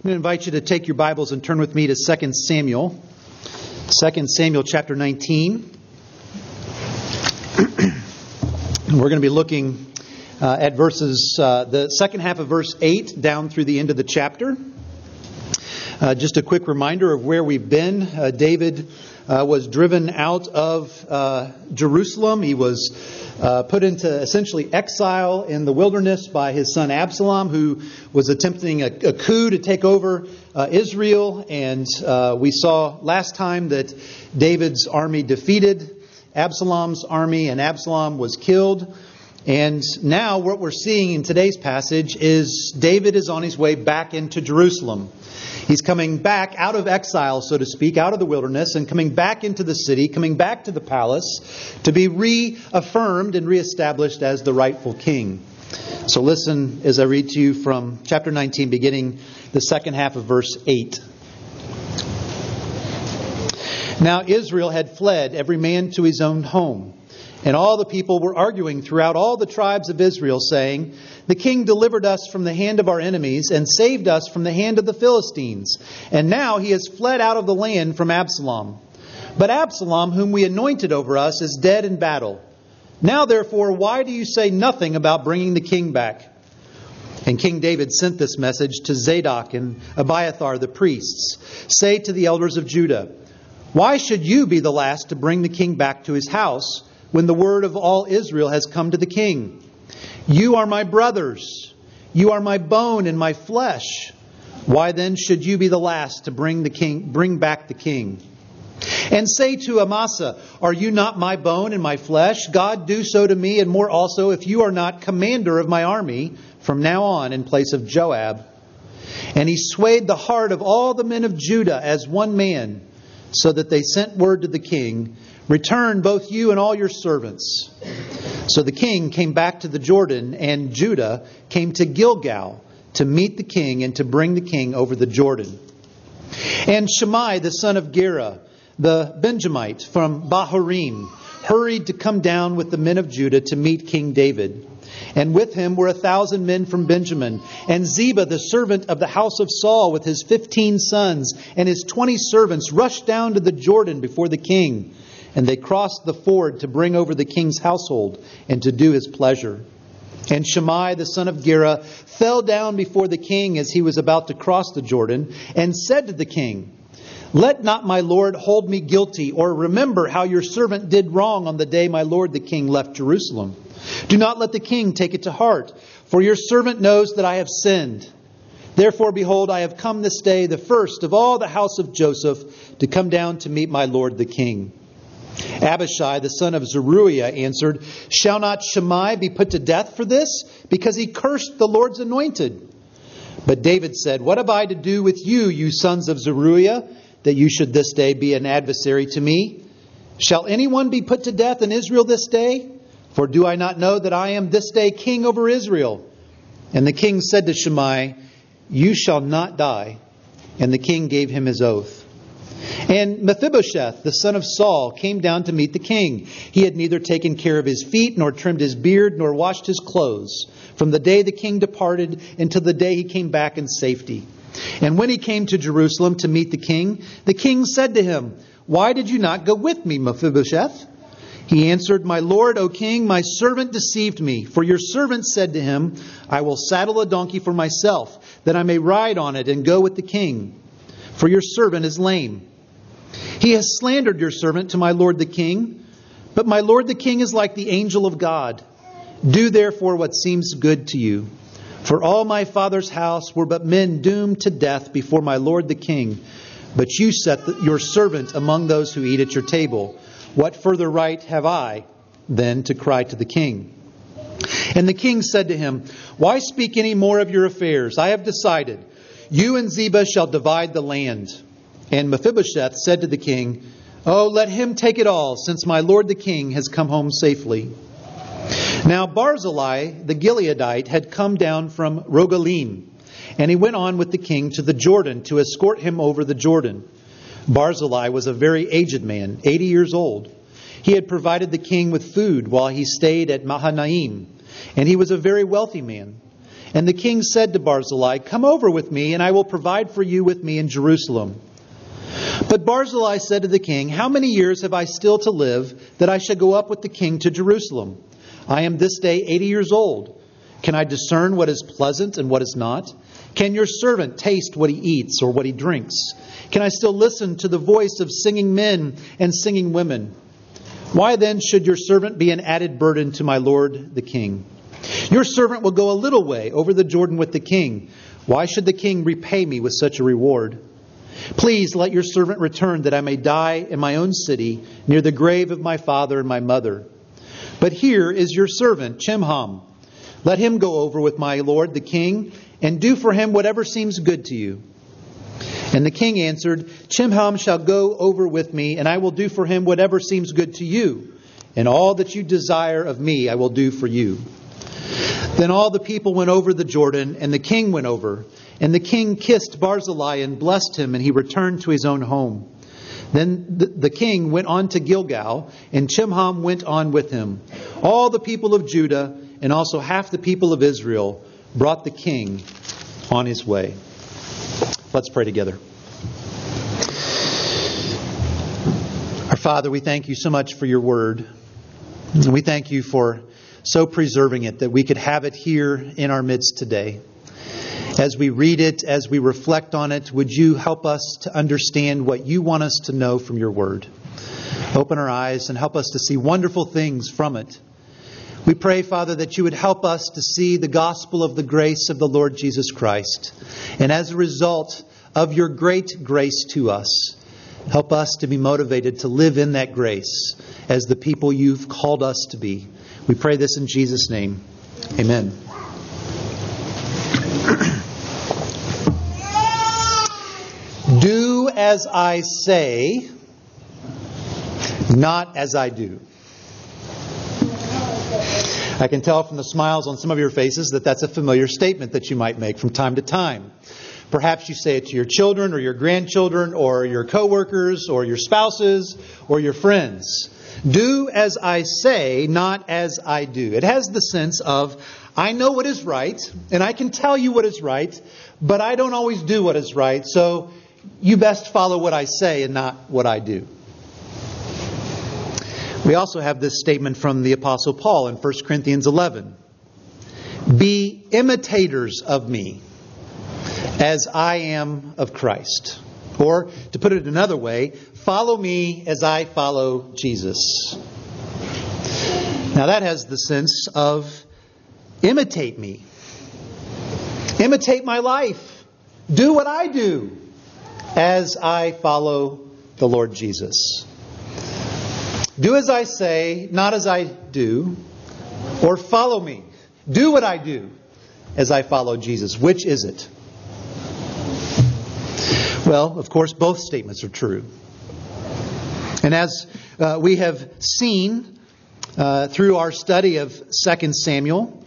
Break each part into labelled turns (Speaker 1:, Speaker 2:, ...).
Speaker 1: I'm going to invite you to take your Bibles and turn with me to 2 Samuel. 2 Samuel chapter 19. We're going to be looking uh, at verses, uh, the second half of verse 8 down through the end of the chapter. Uh, just a quick reminder of where we've been. Uh, David uh, was driven out of uh, Jerusalem. He was uh, put into essentially exile in the wilderness by his son Absalom, who was attempting a, a coup to take over uh, Israel. And uh, we saw last time that David's army defeated Absalom's army, and Absalom was killed. And now, what we're seeing in today's passage is David is on his way back into Jerusalem. He's coming back out of exile, so to speak, out of the wilderness, and coming back into the city, coming back to the palace to be reaffirmed and reestablished as the rightful king. So listen as I read to you from chapter 19, beginning the second half of verse 8. Now Israel had fled, every man to his own home. And all the people were arguing throughout all the tribes of Israel, saying, The king delivered us from the hand of our enemies and saved us from the hand of the Philistines. And now he has fled out of the land from Absalom. But Absalom, whom we anointed over us, is dead in battle. Now, therefore, why do you say nothing about bringing the king back? And King David sent this message to Zadok and Abiathar the priests Say to the elders of Judah, Why should you be the last to bring the king back to his house? When the word of all Israel has come to the king. You are my brothers. You are my bone and my flesh. Why then should you be the last to bring the king bring back the king? And say to Amasa, Are you not my bone and my flesh? God do so to me, and more also, if you are not commander of my army from now on in place of Joab. And he swayed the heart of all the men of Judah as one man, so that they sent word to the king Return, both you and all your servants. So the king came back to the Jordan, and Judah came to Gilgal to meet the king and to bring the king over the Jordan. And Shimei, the son of Gera, the Benjamite from Bahurim, hurried to come down with the men of Judah to meet King David. And with him were a thousand men from Benjamin, and Ziba, the servant of the house of Saul, with his fifteen sons and his twenty servants, rushed down to the Jordan before the king and they crossed the ford to bring over the king's household and to do his pleasure. And Shimei, the son of Gera, fell down before the king as he was about to cross the Jordan, and said to the king, Let not my lord hold me guilty, or remember how your servant did wrong on the day my lord the king left Jerusalem. Do not let the king take it to heart, for your servant knows that I have sinned. Therefore, behold, I have come this day, the first of all the house of Joseph, to come down to meet my lord the king. Abishai, the son of Zeruiah, answered, Shall not Shimei be put to death for this? Because he cursed the Lord's anointed. But David said, What have I to do with you, you sons of Zeruiah, that you should this day be an adversary to me? Shall anyone be put to death in Israel this day? For do I not know that I am this day king over Israel? And the king said to Shimei, You shall not die. And the king gave him his oath. And Mephibosheth, the son of Saul, came down to meet the king. He had neither taken care of his feet, nor trimmed his beard, nor washed his clothes, from the day the king departed until the day he came back in safety. And when he came to Jerusalem to meet the king, the king said to him, Why did you not go with me, Mephibosheth? He answered, My lord, O king, my servant deceived me. For your servant said to him, I will saddle a donkey for myself, that I may ride on it and go with the king. For your servant is lame. He has slandered your servant to my lord the king, but my lord the king is like the angel of God. Do therefore what seems good to you. For all my father's house were but men doomed to death before my lord the king. But you set the, your servant among those who eat at your table. What further right have I then to cry to the king? And the king said to him, Why speak any more of your affairs? I have decided. You and Ziba shall divide the land. And Mephibosheth said to the king, Oh, let him take it all, since my lord the king has come home safely. Now Barzillai the Gileadite had come down from Rogelim, and he went on with the king to the Jordan to escort him over the Jordan. Barzillai was a very aged man, 80 years old. He had provided the king with food while he stayed at Mahanaim, and he was a very wealthy man. And the king said to Barzillai, Come over with me, and I will provide for you with me in Jerusalem. But Barzillai said to the king, How many years have I still to live that I should go up with the king to Jerusalem? I am this day eighty years old. Can I discern what is pleasant and what is not? Can your servant taste what he eats or what he drinks? Can I still listen to the voice of singing men and singing women? Why then should your servant be an added burden to my lord the king? Your servant will go a little way over the Jordan with the king. Why should the king repay me with such a reward? Please let your servant return that I may die in my own city near the grave of my father and my mother. But here is your servant, Chimham. Let him go over with my lord the king and do for him whatever seems good to you. And the king answered, Chimham shall go over with me, and I will do for him whatever seems good to you. And all that you desire of me I will do for you. Then all the people went over the Jordan, and the king went over. And the king kissed Barzillai and blessed him, and he returned to his own home. Then the, king went on to Gilgal, and Chimham went on with him. All the people of Judah, and also half the people of Israel, brought the king on his way. Let's pray together. Our Father, we thank you so much for your word. And we thank you for so preserving it that we could have it here in our midst today. As we read it, as we reflect on it, would you help us to understand what you want us to know from your word? Open our eyes and help us to see wonderful things from it. We pray, Father, that you would help us to see the gospel of the grace of the Lord Jesus Christ. And as a result of your great grace to us, help us to be motivated to live in that grace as the people you've called us to be. We pray this in Jesus' name. Amen. do as I say, not as I do. I can tell from the smiles on some of your faces that that's a familiar statement that you might make from time to time. Perhaps you say it to your children or your grandchildren or your coworkers or your spouses or your friends. Do as I say, not as I do. It has the sense of, I know what is right, and I can tell you what is right, but I don't always do what is right, so you best follow what I say and not what I do. We also have this statement from the Apostle Paul in 1 Corinthians 11 Be imitators of me as I am of Christ. Or, to put it another way, follow me as I follow Jesus. Now, that has the sense of imitate me, imitate my life, do what I do as I follow the Lord Jesus. Do as I say, not as I do, or follow me. Do what I do as I follow Jesus. Which is it? Well, of course, both statements are true. And as uh, we have seen uh, through our study of 2 Samuel,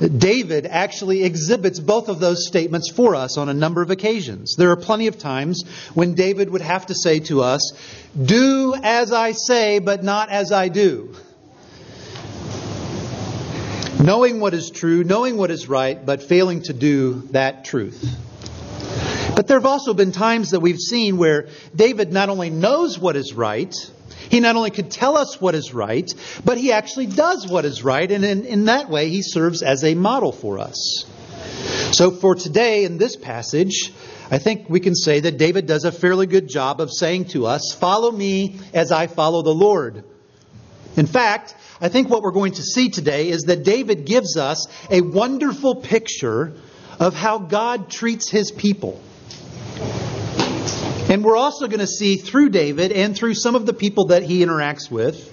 Speaker 1: David actually exhibits both of those statements for us on a number of occasions. There are plenty of times when David would have to say to us, Do as I say, but not as I do. Knowing what is true, knowing what is right, but failing to do that truth. But there have also been times that we've seen where David not only knows what is right, he not only could tell us what is right, but he actually does what is right, and in, in that way, he serves as a model for us. So, for today, in this passage, I think we can say that David does a fairly good job of saying to us, Follow me as I follow the Lord. In fact, I think what we're going to see today is that David gives us a wonderful picture of how God treats his people. And we're also going to see through David and through some of the people that he interacts with,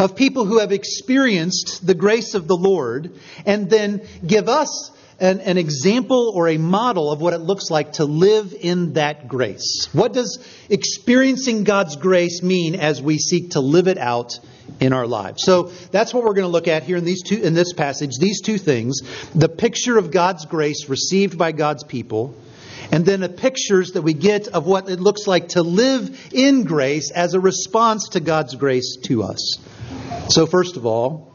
Speaker 1: of people who have experienced the grace of the Lord, and then give us an, an, example or a model of what it looks like to live in that grace. What does experiencing God's grace mean as we seek to live it out in our lives? So that's what we're going to look at here in these two in this passage. These two things: the picture of God's grace received by God's people and then the pictures that we get of what it looks like to live in grace as a response to God's grace to us. So, first of all,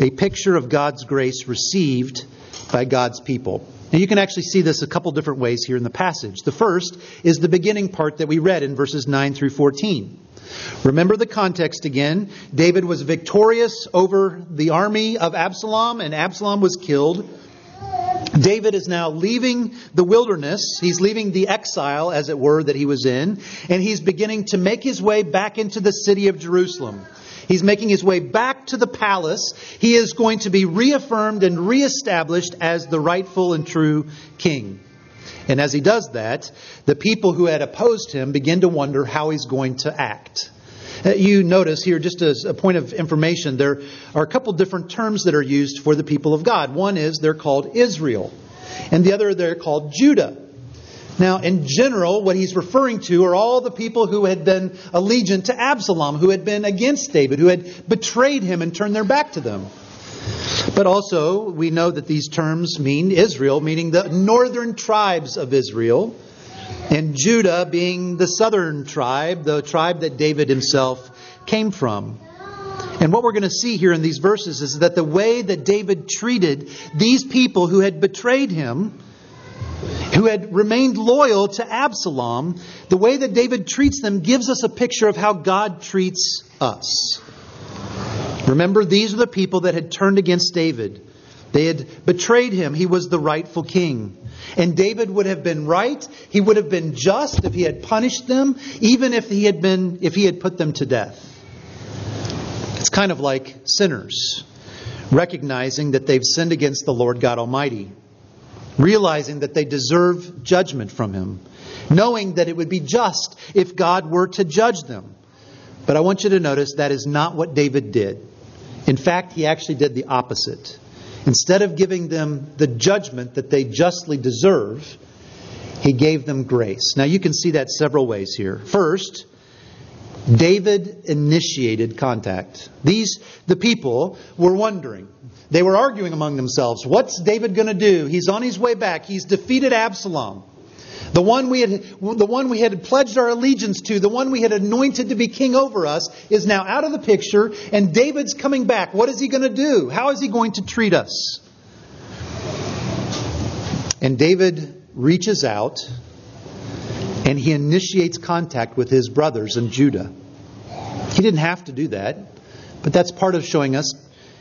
Speaker 1: a picture of God's grace received by God's people. Now, you can actually see this a couple different ways here in the passage. The first is the beginning part that we read in verses 9 through 14. Remember the context again. David was victorious over the army of Absalom, and Absalom was killed. David is now leaving the wilderness. He's leaving the exile, as it were, that he was in, and he's beginning to make his way back into the city of Jerusalem. He's making his way back to the palace. He is going to be reaffirmed and reestablished as the rightful and true king. And as he does that, the people who had opposed him begin to wonder how he's going to act. You notice here, just as a point of information, there are a couple different terms that are used for the people of God. One is they're called Israel, and the other they're called Judah. Now, in general, what he's referring to are all the people who had been allegiant to Absalom, who had been against David, who had betrayed him and turned their back to them. But also, we know that these terms mean Israel, meaning the northern tribes of Israel, and Judah being the southern tribe, the tribe that David himself came from. And what we're going to see here in these verses is that the way that David treated these people who had betrayed him who had remained loyal to Absalom, the way that David treats them gives us a picture of how God treats us. Remember, these are the people that had turned against David. They had betrayed him. He was the rightful king. And David would have been right. He would have been just if he had punished them, even if he had been if he had put them to death. It's kind of like sinners recognizing that they've sinned against the Lord God Almighty realizing that they deserve judgment from him, knowing that it would be just if God were to judge them. But I want you to notice that is not what David did. In fact, he actually did the opposite. Instead of giving them the judgment that they justly deserve, he gave them grace. Now you can see that several ways here. First, David initiated contact. These, the people, were wondering. They were arguing among themselves. What's David going to do? He's on his way back. He's defeated Absalom. The one, we had, the one we had pledged our allegiance to, the one we had anointed to be king over us, is now out of the picture, and David's coming back. What is he going to do? How is he going to treat us? And David reaches out and he initiates contact with his brothers in Judah. He didn't have to do that, but that's part of showing us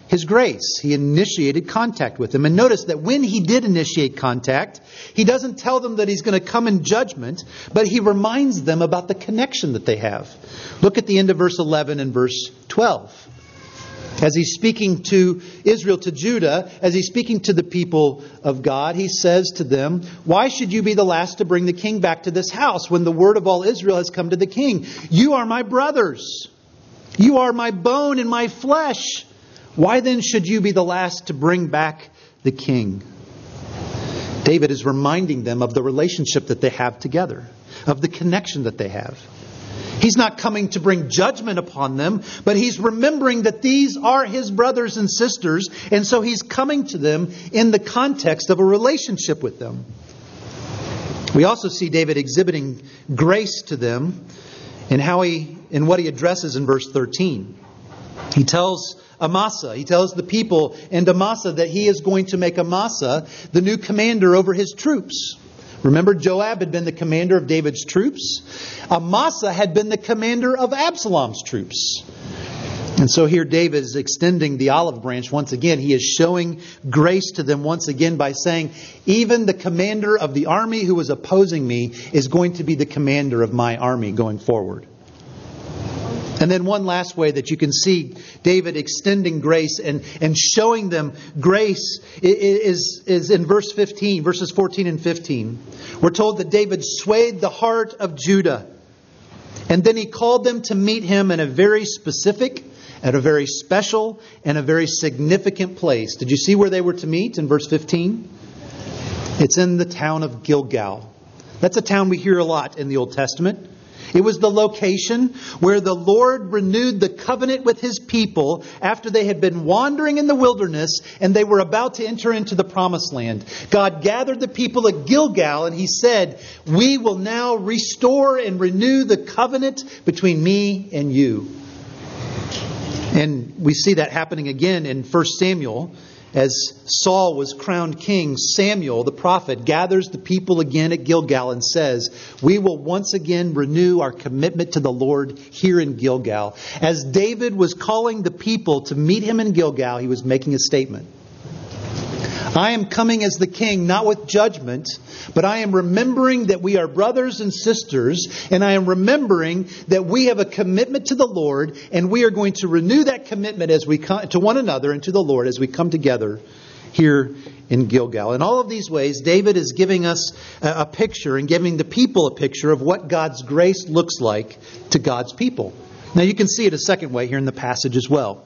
Speaker 1: his grace. He initiated contact with them. And notice that when he did initiate contact, he doesn't tell them that he's going to come in judgment, but he reminds them about the connection that they have. Look at the end of verse 11 and verse 12. As he's speaking to Israel, to Judah, as he's speaking to the people of God, he says to them, Why should you be the last to bring the king back to this house when the word of all Israel has come to the king? You are my brothers. You are my bone and my flesh. Why then should you be the last to bring back the king? David is reminding them of the relationship that they have together, of the connection that they have. He's not coming to bring judgment upon them, but he's remembering that these are his brothers and sisters, and so he's coming to them in the context of a relationship with them. We also see David exhibiting grace to them in how he in what he addresses in verse 13. He tells Amasa, he tells the people and Amasa that he is going to make Amasa the new commander over his troops. Remember, Joab had been the commander of David's troops. Amasa had been the commander of Absalom's troops. And so here David is extending the olive branch once again. He is showing grace to them once again by saying, even the commander of the army who was opposing me is going to be the commander of my army going forward. And then one last way that you can see David extending grace and, and showing them grace is, is in verse 15, verses 14 and 15. We're told that David swayed the heart of Judah. And then he called them to meet him in a very specific, at a very special, and a very significant place. Did you see where they were to meet in verse 15? It's in the town of Gilgal. That's a town we hear a lot in the Old Testament. It was the location where the Lord renewed the covenant with his people after they had been wandering in the wilderness and they were about to enter into the promised land. God gathered the people at Gilgal and he said, We will now restore and renew the covenant between me and you. And we see that happening again in 1 Samuel as Saul was crowned king, Samuel, the prophet, gathers the people again at Gilgal and says, We will once again renew our commitment to the Lord here in Gilgal. As David was calling the people to meet him in Gilgal, he was making a statement. I am coming as the king, not with judgment, but I am remembering that we are brothers and sisters, and I am remembering that we have a commitment to the Lord, and we are going to renew that commitment as we come to one another and to the Lord as we come together here in Gilgal. In all of these ways, David is giving us a picture and giving the people a picture of what God's grace looks like to God's people. Now, you can see it a second way here in the passage as well.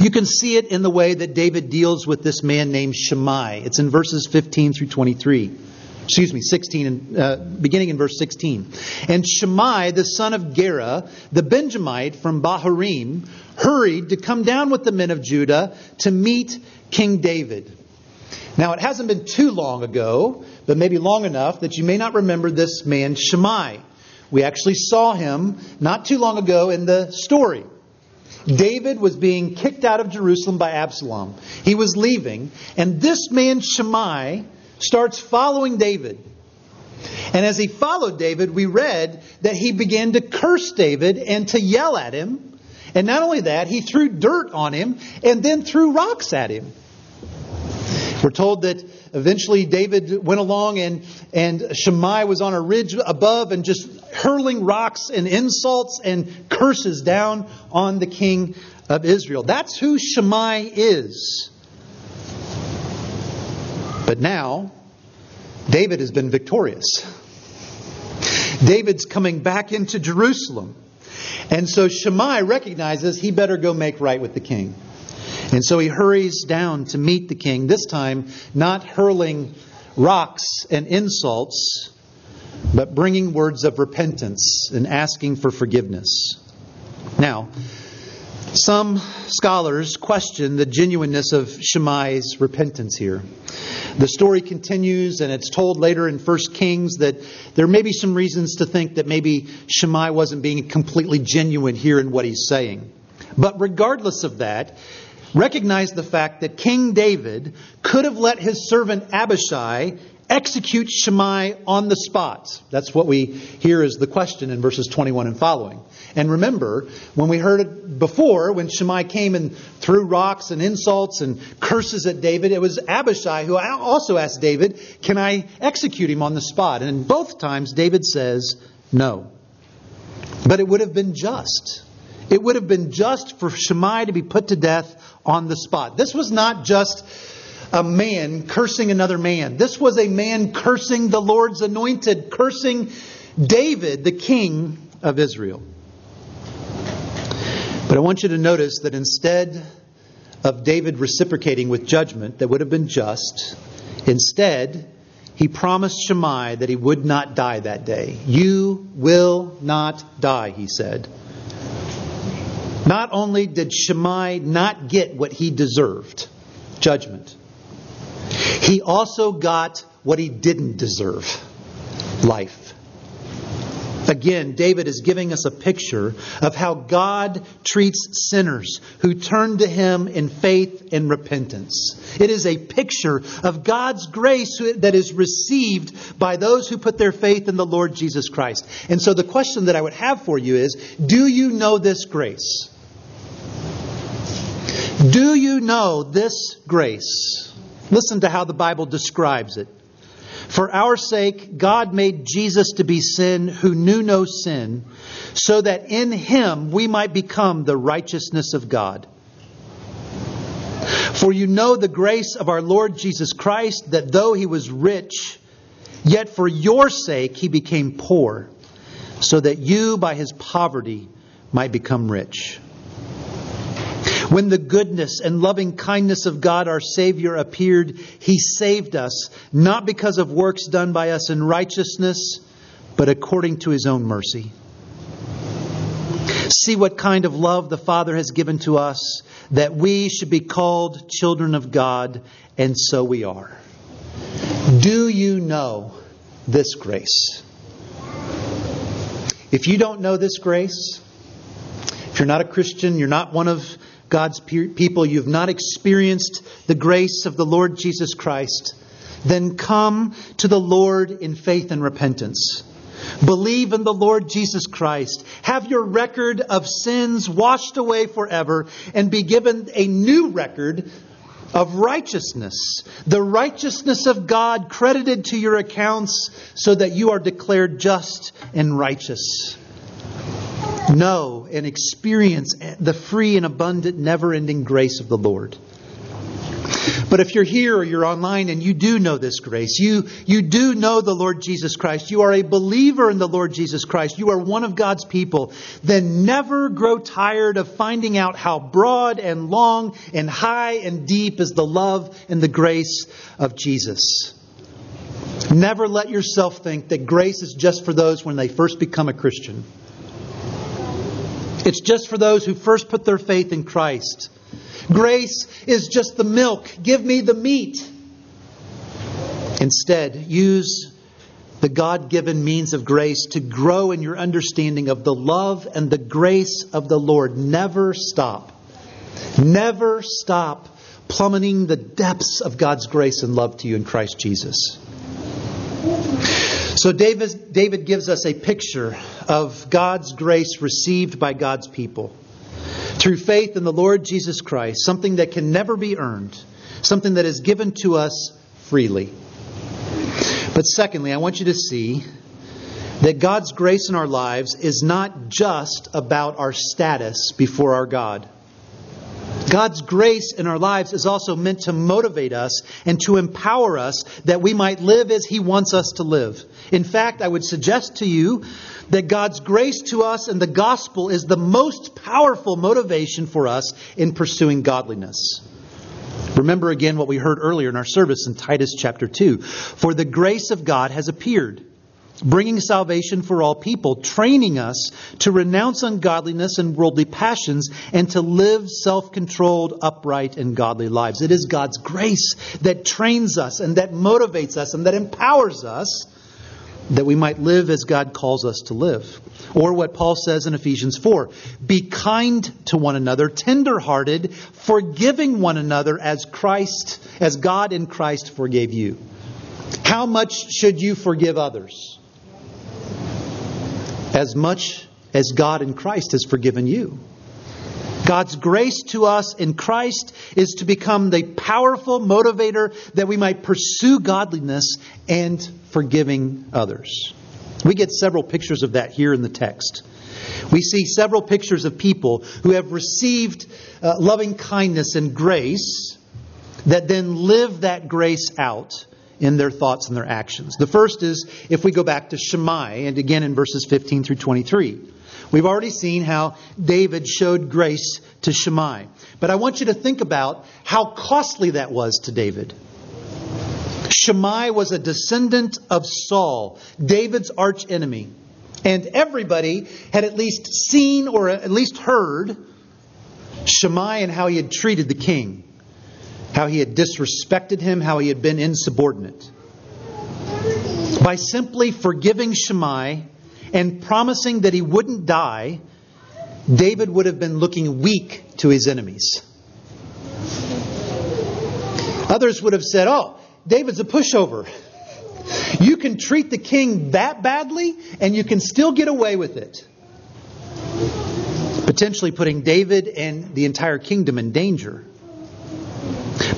Speaker 1: You can see it in the way that David deals with this man named Shimei. It's in verses 15 through 23. Excuse me, 16, uh, beginning in verse 16. And Shimei, the son of Gera, the Benjamite from Bahurim, hurried to come down with the men of Judah to meet King David. Now, it hasn't been too long ago, but maybe long enough that you may not remember this man, Shimei. We actually saw him not too long ago in the story. David was being kicked out of Jerusalem by Absalom. He was leaving, and this man Shimei starts following David. And as he followed David, we read that he began to curse David and to yell at him. And not only that, he threw dirt on him and then threw rocks at him. We're told that eventually David went along and, and Shimei was on a ridge above and just hurling rocks and insults and curses down on the king of Israel. That's who Shimei is. But now, David has been victorious. David's coming back into Jerusalem. And so Shimei recognizes he better go make right with the king. And so he hurries down to meet the king, this time not hurling rocks and insults, but bringing words of repentance and asking for forgiveness. Now, some scholars question the genuineness of Shimei's repentance here. The story continues, and it's told later in 1 Kings that there may be some reasons to think that maybe Shimei wasn't being completely genuine here in what he's saying. But regardless of that, recognize the fact that King David could have let his servant Abishai execute Shimei on the spot. That's what we hear is the question in verses 21 and following. And remember, when we heard it before, when Shimei came and threw rocks and insults and curses at David, it was Abishai who also asked David, Can I execute him on the spot? And both times David says, No. But it would have been just. It would have been just for Shimei to be put to death on the spot. This was not just a man cursing another man. This was a man cursing the Lord's anointed, cursing David, the king of Israel. But I want you to notice that instead of David reciprocating with judgment that would have been just, instead, he promised Shimei that he would not die that day. You will not die, he said. Not only did Shimei not get what he deserved, judgment, he also got what he didn't deserve life. Again, David is giving us a picture of how God treats sinners who turn to him in faith and repentance. It is a picture of God's grace that is received by those who put their faith in the Lord Jesus Christ. And so the question that I would have for you is do you know this grace? Do you know this grace? Listen to how the Bible describes it. For our sake, God made Jesus to be sin who knew no sin, so that in him we might become the righteousness of God. For you know the grace of our Lord Jesus Christ, that though he was rich, yet for your sake he became poor, so that you by his poverty might become rich. When the goodness and loving kindness of God our Savior appeared, He saved us, not because of works done by us in righteousness, but according to His own mercy. See what kind of love the Father has given to us, that we should be called children of God, and so we are. Do you know this grace? If you don't know this grace, if you're not a Christian, you're not one of God's people, you've not experienced the grace of the Lord Jesus Christ, then come to the Lord in faith and repentance. Believe in the Lord Jesus Christ. Have your record of sins washed away forever and be given a new record of righteousness. The righteousness of God credited to your accounts so that you are declared just and righteous. Know and experience the free and abundant, never ending grace of the Lord. But if you're here or you're online and you do know this grace, you, you do know the Lord Jesus Christ, you are a believer in the Lord Jesus Christ, you are one of God's people, then never grow tired of finding out how broad and long and high and deep is the love and the grace of Jesus. Never let yourself think that grace is just for those when they first become a Christian. It's just for those who first put their faith in Christ. Grace is just the milk. Give me the meat. Instead, use the God given means of grace to grow in your understanding of the love and the grace of the Lord. Never stop. Never stop plummeting the depths of God's grace and love to you in Christ Jesus. So, David, David gives us a picture of God's grace received by God's people through faith in the Lord Jesus Christ, something that can never be earned, something that is given to us freely. But secondly, I want you to see that God's grace in our lives is not just about our status before our God. God's grace in our lives is also meant to motivate us and to empower us that we might live as He wants us to live. In fact, I would suggest to you that God's grace to us and the gospel is the most powerful motivation for us in pursuing godliness. Remember again what we heard earlier in our service in Titus chapter 2. For the grace of God has appeared bringing salvation for all people, training us to renounce ungodliness and worldly passions and to live self controlled, upright, and godly lives. It is God's grace that trains us and that motivates us and that empowers us that we might live as God calls us to live. Or what Paul says in Ephesians 4 be kind to one another, tenderhearted, forgiving one another as Christ, as God in Christ forgave you. How much should you forgive others? As much as God in Christ has forgiven you. God's grace to us in Christ is to become the powerful motivator that we might pursue godliness and forgiving others. We get several pictures of that here in the text. We see several pictures of people who have received uh, loving kindness and grace that then live that grace out in their thoughts and their actions. The first is if we go back to Shimei, and again in verses 15 through 23. We've already seen how David showed grace to Shimei. But I want you to think about how costly that was to David. Shimei was a descendant of Saul, David's archenemy. And everybody had at least seen or at least heard Shimei and how he had treated the king, how he had disrespected him, how he had been insubordinate. By simply forgiving Shimei, and promising that he wouldn't die, David would have been looking weak to his enemies. Others would have said, Oh, David's a pushover. You can treat the king that badly, and you can still get away with it. Potentially putting David and the entire kingdom in danger.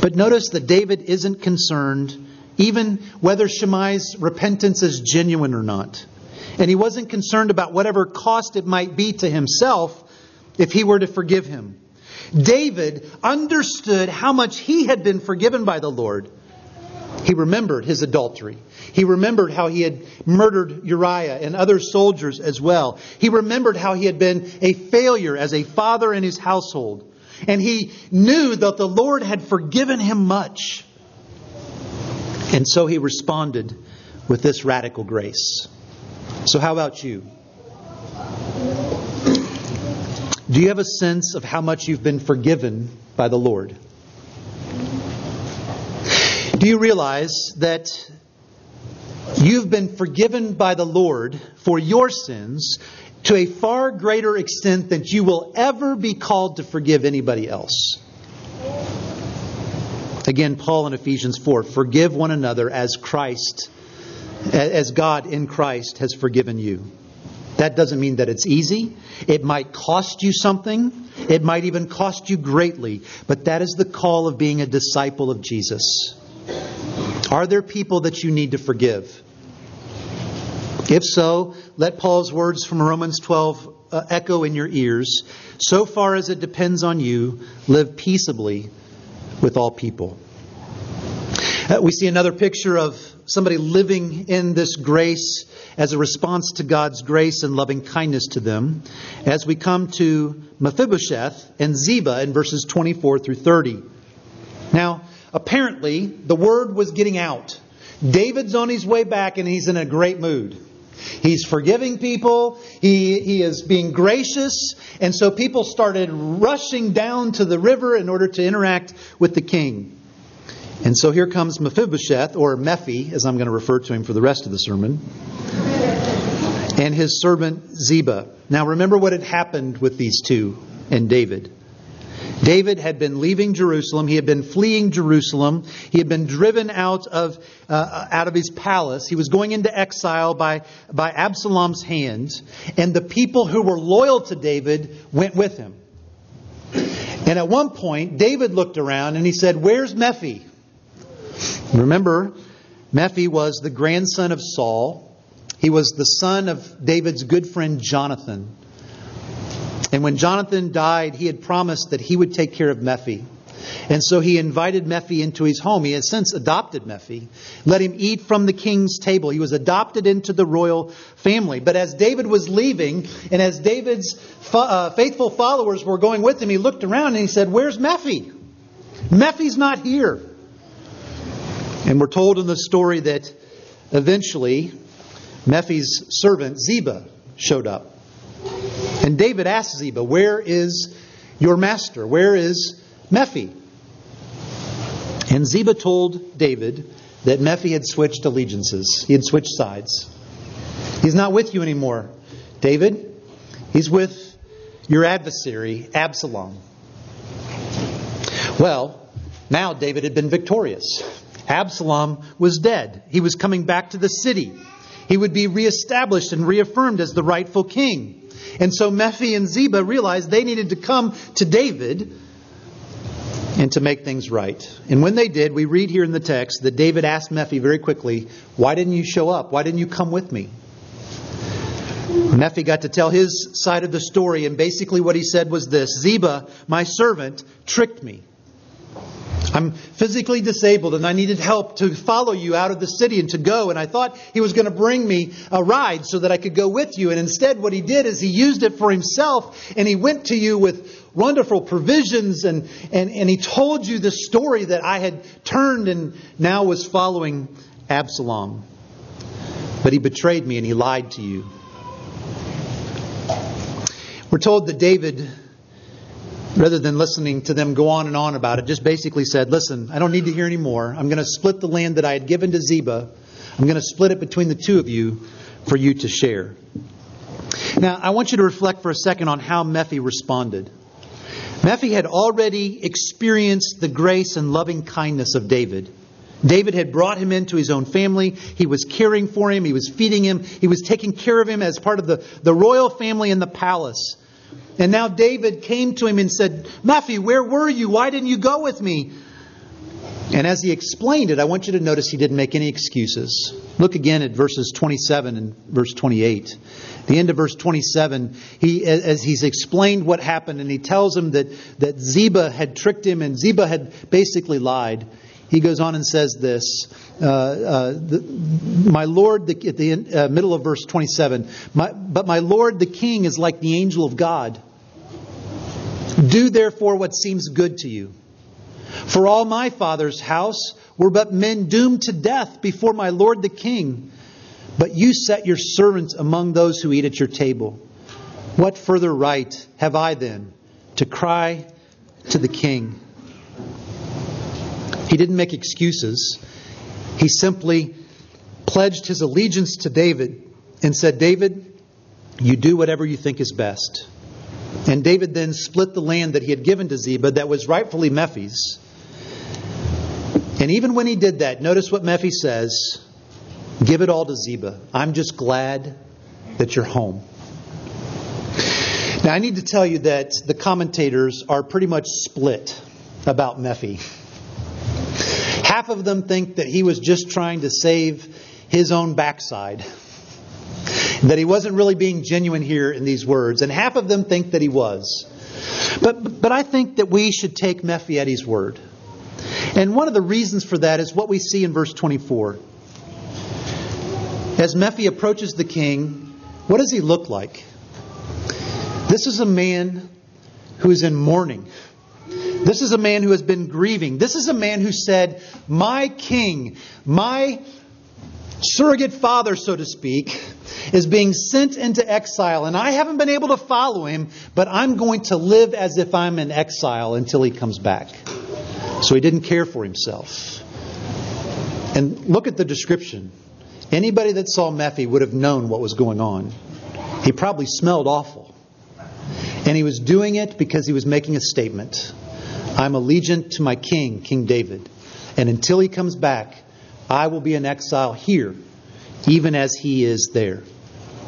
Speaker 1: But notice that David isn't concerned even whether Shimei's repentance is genuine or not and he wasn't concerned about whatever cost it might be to himself if he were to forgive him. David understood how much he had been forgiven by the Lord. He remembered his adultery. He remembered how he had murdered Uriah and other soldiers as well. He remembered how he had been a failure as a father in his household. And he knew that the Lord had forgiven him much. And so he responded with this radical grace. So, how about you? Do you have a sense of how much you've been forgiven by the Lord? Do you realize that you've been forgiven by the Lord for your sins to a far greater extent than you will ever be called to forgive anybody else. Again, Paul in Ephesians 4 forgive one another as Christ, as God in Christ has forgiven you. That doesn't mean that it's easy. It might cost you something. It might even cost you greatly. But that is the call of being a disciple of Jesus. Are there people that you need to forgive? If so, let Paul's words from Romans 12 uh, echo in your ears. So far as it depends on you, live peaceably with all people. Uh, we see another picture of somebody living in this grace as a response to God's grace and loving kindness to them as we come to Mephibosheth and Ziba in verses 24 through 30. Now, apparently, the word was getting out. David's on his way back and he's in a great mood. He's forgiving people. He, he is being gracious. And so people started rushing down to the river in order to interact with the king. And so here comes Mephibosheth, or Mephi, as I'm going to refer to him for the rest of the sermon, and his servant Ziba. Now remember what had happened with these two and David. David had been leaving Jerusalem. He had been fleeing Jerusalem. He had been driven out of, uh, out of his palace. He was going into exile by, by Absalom's hand. And the people who were loyal to David went with him. And at one point, David looked around and he said, Where's Mephi? Remember, Mephi was the grandson of Saul. He was the son of David's good friend Jonathan. And when Jonathan died, he had promised that he would take care of Mephi. And so he invited Mephi into his home. He has since adopted Mephi, let him eat from the king's table. He was adopted into the royal family. But as David was leaving, and as David's uh, faithful followers were going with him, he looked around and he said, Where's Mephi? Mephi's not here. And we're told in the story that eventually Mephi's servant Ziba showed up. And David asked Ziba, Where is your master? Where is Mephi? And Ziba told David that Mephi had switched allegiances, he had switched sides. He's not with you anymore, David. He's with your adversary, Absalom. Well, now David had been victorious. Absalom was dead. He was coming back to the city. He would be reestablished and reaffirmed as the rightful king. And so Mephi and Ziba realized they needed to come to David and to make things right. And when they did, we read here in the text that David asked Mephi very quickly, Why didn't you show up? Why didn't you come with me? Mephi got to tell his side of the story, and basically what he said was this Ziba, my servant, tricked me. I'm physically disabled and I needed help to follow you out of the city and to go. And I thought he was going to bring me a ride so that I could go with you. And instead, what he did is he used it for himself and he went to you with wonderful provisions and, and, and he told you the story that I had turned and now was following Absalom. But he betrayed me and he lied to you. We're told that David rather than listening to them go on and on about it, just basically said, Listen, I don't need to hear any more. I'm going to split the land that I had given to Ziba. I'm going to split it between the two of you for you to share. Now, I want you to reflect for a second on how Mephi responded. Mephi had already experienced the grace and loving kindness of David. David had brought him into his own family. He was caring for him. He was feeding him. He was taking care of him as part of the, the royal family in the palace. And now David came to him and said, Mephi, where were you? Why didn't you go with me? And as he explained it, I want you to notice he didn't make any excuses. Look again at verses 27 and verse 28. The end of verse 27, he, as he's explained what happened, and he tells him that, that Ziba had tricked him and Ziba had basically lied, he goes on and says this uh, uh, the, My Lord, the, at the uh, middle of verse 27, my, but my Lord the king is like the angel of God. Do therefore what seems good to you. For all my father's house were but men doomed to death before my Lord the king. But you set your servants among those who eat at your table. What further right have I then to cry to the king? He didn't make excuses. He simply pledged his allegiance to David and said, David, You do whatever you think is best. And David then split the land that he had given to Ziba that was rightfully Mephi's. And even when he did that, notice what Mephi says give it all to Ziba. I'm just glad that you're home. Now, I need to tell you that the commentators are pretty much split about Mephi. Half of them think that he was just trying to save his own backside, that he wasn't really being genuine here in these words, and half of them think that he was. But, but I think that we should take Mephi word. And one of the reasons for that is what we see in verse 24. As Mephi approaches the king, what does he look like? This is a man who is in mourning. This is a man who has been grieving. This is a man who said, My king, my surrogate father, so to speak, is being sent into exile, and I haven't been able to follow him, but I'm going to live as if I'm in exile until he comes back. So he didn't care for himself. And look at the description. Anybody that saw Mephi would have known what was going on. He probably smelled awful. And he was doing it because he was making a statement. I'm allegiant to my king, King David. And until he comes back, I will be in exile here, even as he is there.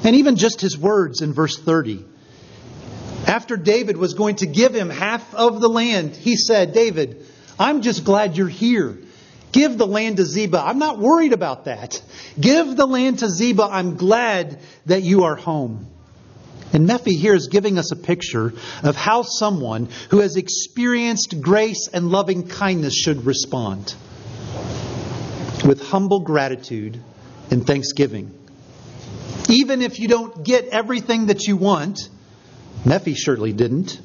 Speaker 1: And even just his words in verse 30. After David was going to give him half of the land, he said, David, I'm just glad you're here. Give the land to Ziba. I'm not worried about that. Give the land to Ziba. I'm glad that you are home. And Mephi here is giving us a picture of how someone who has experienced grace and loving kindness should respond with humble gratitude and thanksgiving. Even if you don't get everything that you want, Mephi surely didn't.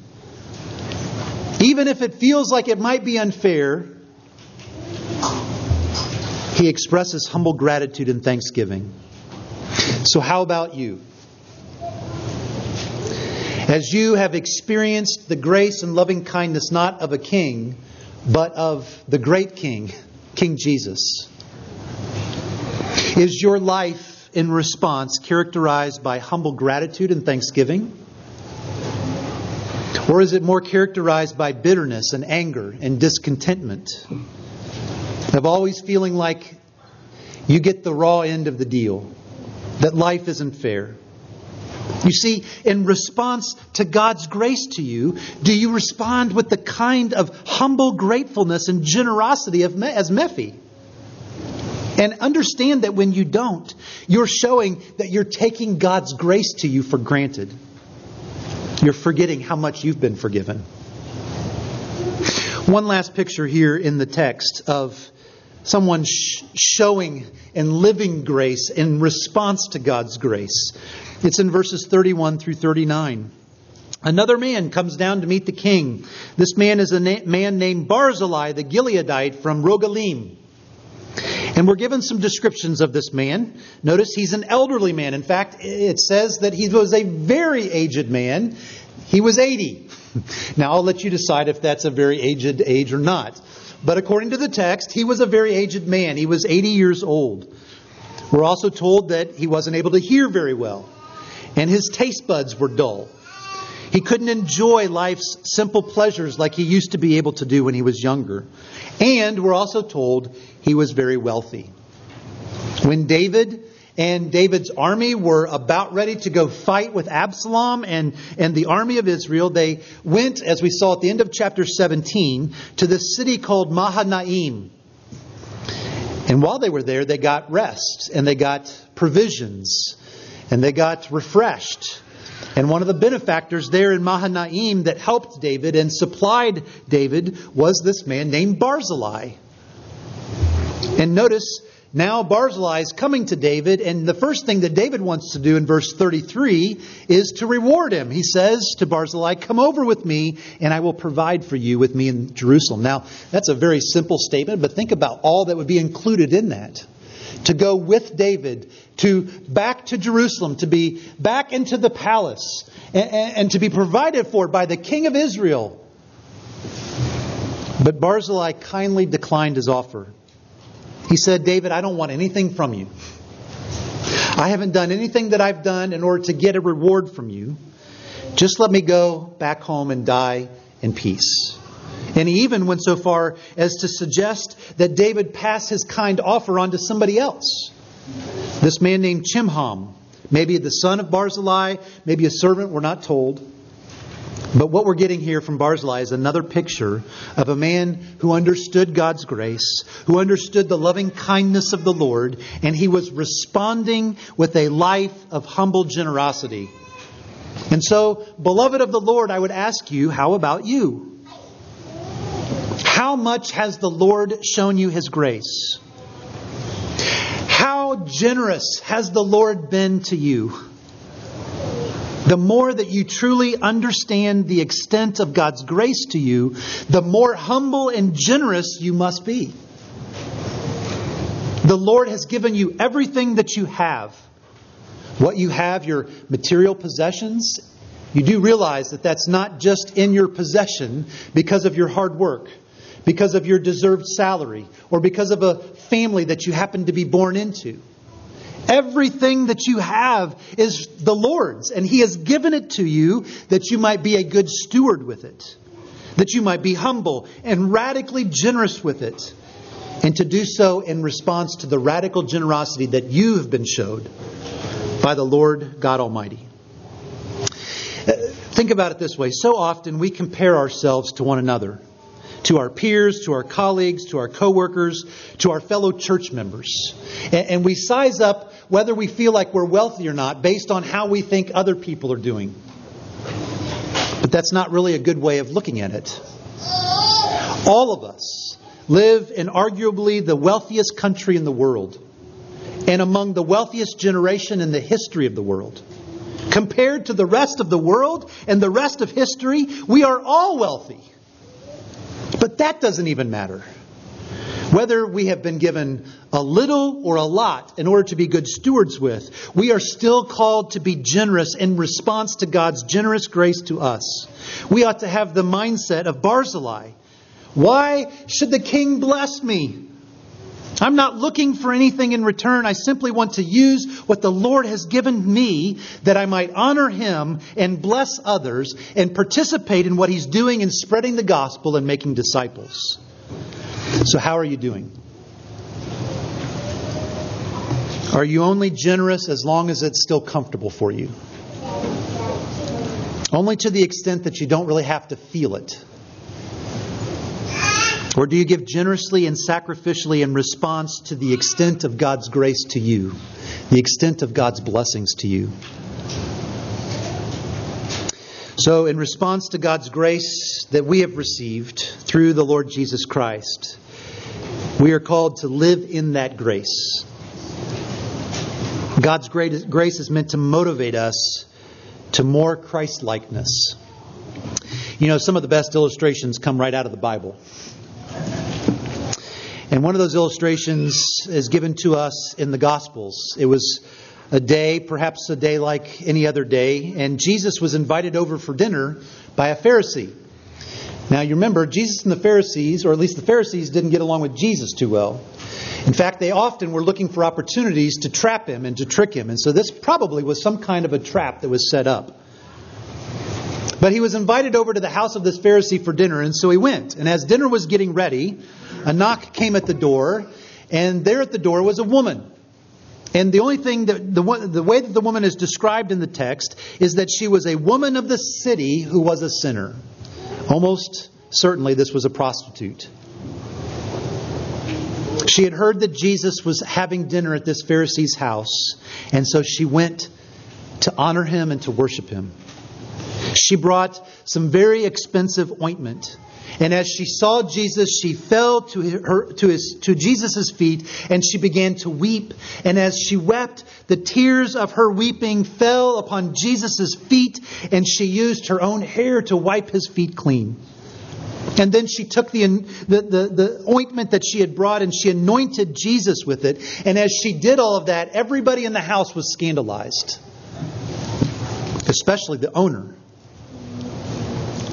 Speaker 1: Even if it feels like it might be unfair, he expresses humble gratitude and thanksgiving. So, how about you? As you have experienced the grace and loving kindness not of a king, but of the great king, King Jesus, is your life in response characterized by humble gratitude and thanksgiving? Or is it more characterized by bitterness and anger and discontentment? Of always feeling like you get the raw end of the deal, that life isn't fair. You see, in response to God's grace to you, do you respond with the kind of humble gratefulness and generosity of Me- as Mephi? And understand that when you don't, you're showing that you're taking God's grace to you for granted. You're forgetting how much you've been forgiven. One last picture here in the text of someone sh- showing and living grace in response to God's grace. It's in verses 31 through 39. Another man comes down to meet the king. This man is a na- man named Barzillai the Gileadite from Rogelim. And we're given some descriptions of this man. Notice he's an elderly man. In fact, it says that he was a very aged man. He was 80. Now, I'll let you decide if that's a very aged age or not. But according to the text, he was a very aged man. He was 80 years old. We're also told that he wasn't able to hear very well, and his taste buds were dull. He couldn't enjoy life's simple pleasures like he used to be able to do when he was younger. And we're also told he was very wealthy. When David and David's army were about ready to go fight with Absalom and, and the army of Israel, they went, as we saw at the end of chapter 17, to the city called Mahanaim. And while they were there, they got rest and they got provisions and they got refreshed. And one of the benefactors there in Mahanaim that helped David and supplied David was this man named Barzillai. And notice now Barzillai is coming to David, and the first thing that David wants to do in verse 33 is to reward him. He says to Barzillai, Come over with me, and I will provide for you with me in Jerusalem. Now, that's a very simple statement, but think about all that would be included in that. To go with David to back to Jerusalem, to be back into the palace, and, and, and to be provided for by the king of Israel. But Barzillai kindly declined his offer. He said, David, I don't want anything from you. I haven't done anything that I've done in order to get a reward from you. Just let me go back home and die in peace. And he even went so far as to suggest that David pass his kind offer on to somebody else. This man named Chimham, maybe the son of Barzillai, maybe a servant, we're not told. But what we're getting here from Barzillai is another picture of a man who understood God's grace, who understood the loving kindness of the Lord, and he was responding with a life of humble generosity. And so, beloved of the Lord, I would ask you, how about you? How much has the Lord shown you his grace? How generous has the Lord been to you? The more that you truly understand the extent of God's grace to you, the more humble and generous you must be. The Lord has given you everything that you have. What you have, your material possessions, you do realize that that's not just in your possession because of your hard work, because of your deserved salary, or because of a family that you happen to be born into. Everything that you have is the Lord's, and He has given it to you that you might be a good steward with it, that you might be humble and radically generous with it, and to do so in response to the radical generosity that you have been showed by the Lord God Almighty. Uh, think about it this way so often we compare ourselves to one another to our peers, to our colleagues, to our coworkers, to our fellow church members. And we size up whether we feel like we're wealthy or not based on how we think other people are doing. But that's not really a good way of looking at it. All of us live in arguably the wealthiest country in the world and among the wealthiest generation in the history of the world. Compared to the rest of the world and the rest of history, we are all wealthy. But that doesn't even matter. Whether we have been given a little or a lot in order to be good stewards with, we are still called to be generous in response to God's generous grace to us. We ought to have the mindset of Barzillai. Why should the king bless me? I'm not looking for anything in return. I simply want to use what the Lord has given me that I might honor Him and bless others and participate in what He's doing in spreading the gospel and making disciples. So, how are you doing? Are you only generous as long as it's still comfortable for you? Only to the extent that you don't really have to feel it. Or do you give generously and sacrificially in response to the extent of God's grace to you, the extent of God's blessings to you? So, in response to God's grace that we have received through the Lord Jesus Christ, we are called to live in that grace. God's grace is meant to motivate us to more Christ likeness. You know, some of the best illustrations come right out of the Bible. And one of those illustrations is given to us in the Gospels. It was a day, perhaps a day like any other day, and Jesus was invited over for dinner by a Pharisee. Now, you remember, Jesus and the Pharisees, or at least the Pharisees, didn't get along with Jesus too well. In fact, they often were looking for opportunities to trap him and to trick him. And so this probably was some kind of a trap that was set up. But he was invited over to the house of this Pharisee for dinner, and so he went. And as dinner was getting ready, a knock came at the door, and there at the door was a woman. And the only thing that the, the way that the woman is described in the text is that she was a woman of the city who was a sinner. Almost certainly, this was a prostitute. She had heard that Jesus was having dinner at this Pharisee's house, and so she went to honor him and to worship him. She brought some very expensive ointment and as she saw Jesus, she fell to, her, to, his, to Jesus' feet and she began to weep. And as she wept, the tears of her weeping fell upon Jesus' feet and she used her own hair to wipe his feet clean. And then she took the, the, the, the, ointment that she had brought and she anointed Jesus with it. And as she did all of that, everybody in the house was scandalized, especially the owner.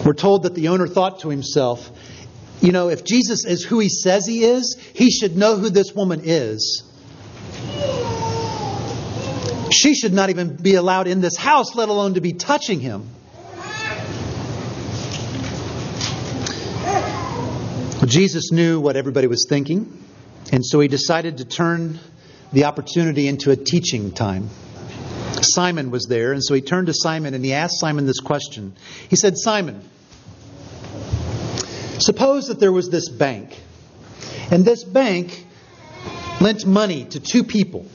Speaker 1: We're told that the owner thought to himself, you know, if Jesus is who he says he is, he should know who this woman is. She should not even be allowed in this house, let alone to be touching him. Jesus knew what everybody was thinking, and so he decided to turn the opportunity into a teaching time. Simon was there, and so he turned to Simon and he asked Simon this question. He said, Simon, suppose that there was this bank, and this bank lent money to two people.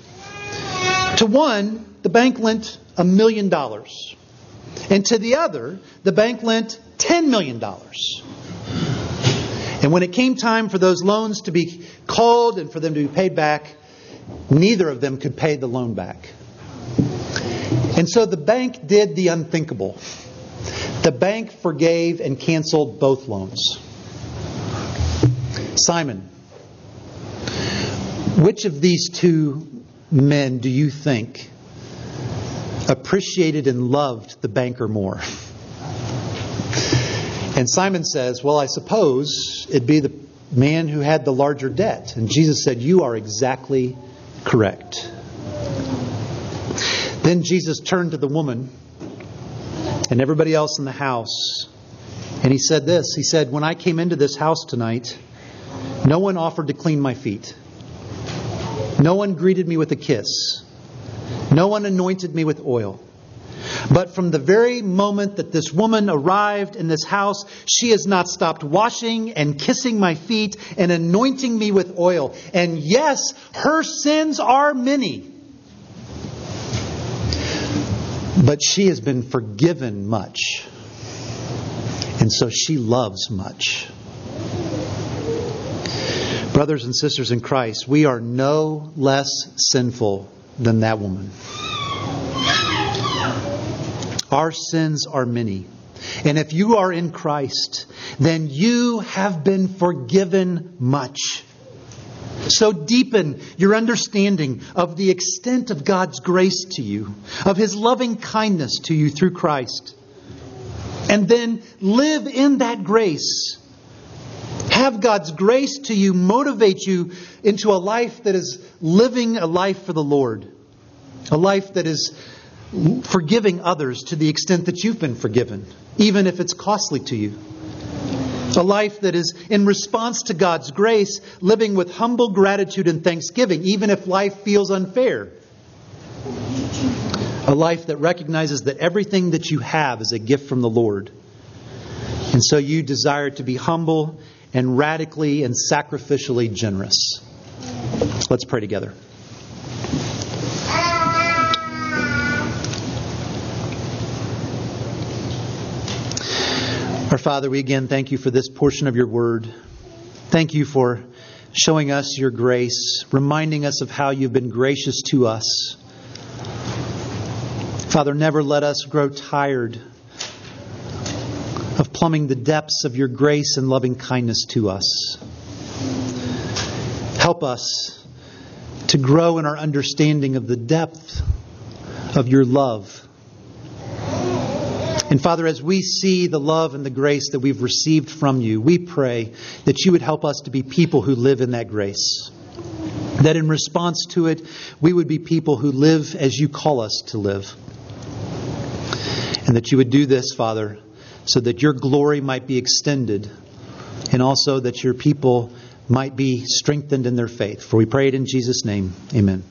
Speaker 1: To one, the bank lent a million dollars, and to the other, the bank lent $10 million. And when it came time for those loans to be called and for them to be paid back, neither of them could pay the loan back. And so the bank did the unthinkable. The bank forgave and canceled both loans. Simon, which of these two men do you think appreciated and loved the banker more? And Simon says, Well, I suppose it'd be the man who had the larger debt. And Jesus said, You are exactly correct. Then Jesus turned to the woman and everybody else in the house, and he said this He said, When I came into this house tonight, no one offered to clean my feet. No one greeted me with a kiss. No one anointed me with oil. But from the very moment that this woman arrived in this house, she has not stopped washing and kissing my feet and anointing me with oil. And yes, her sins are many. But she has been forgiven much. And so she loves much. Brothers and sisters in Christ, we are no less sinful than that woman. Our sins are many. And if you are in Christ, then you have been forgiven much. So deepen your understanding of the extent of God's grace to you, of His loving kindness to you through Christ. And then live in that grace. Have God's grace to you motivate you into a life that is living a life for the Lord, a life that is forgiving others to the extent that you've been forgiven, even if it's costly to you. A life that is in response to God's grace, living with humble gratitude and thanksgiving, even if life feels unfair. A life that recognizes that everything that you have is a gift from the Lord. And so you desire to be humble and radically and sacrificially generous. Let's pray together. Our Father, we again thank you for this portion of your word. Thank you for showing us your grace, reminding us of how you've been gracious to us. Father, never let us grow tired of plumbing the depths of your grace and loving kindness to us. Help us to grow in our understanding of the depth of your love and Father, as we see the love and the grace that we've received from you, we pray that you would help us to be people who live in that grace. That in response to it, we would be people who live as you call us to live. And that you would do this, Father, so that your glory might be extended and also that your people might be strengthened in their faith. For we pray it in Jesus' name. Amen.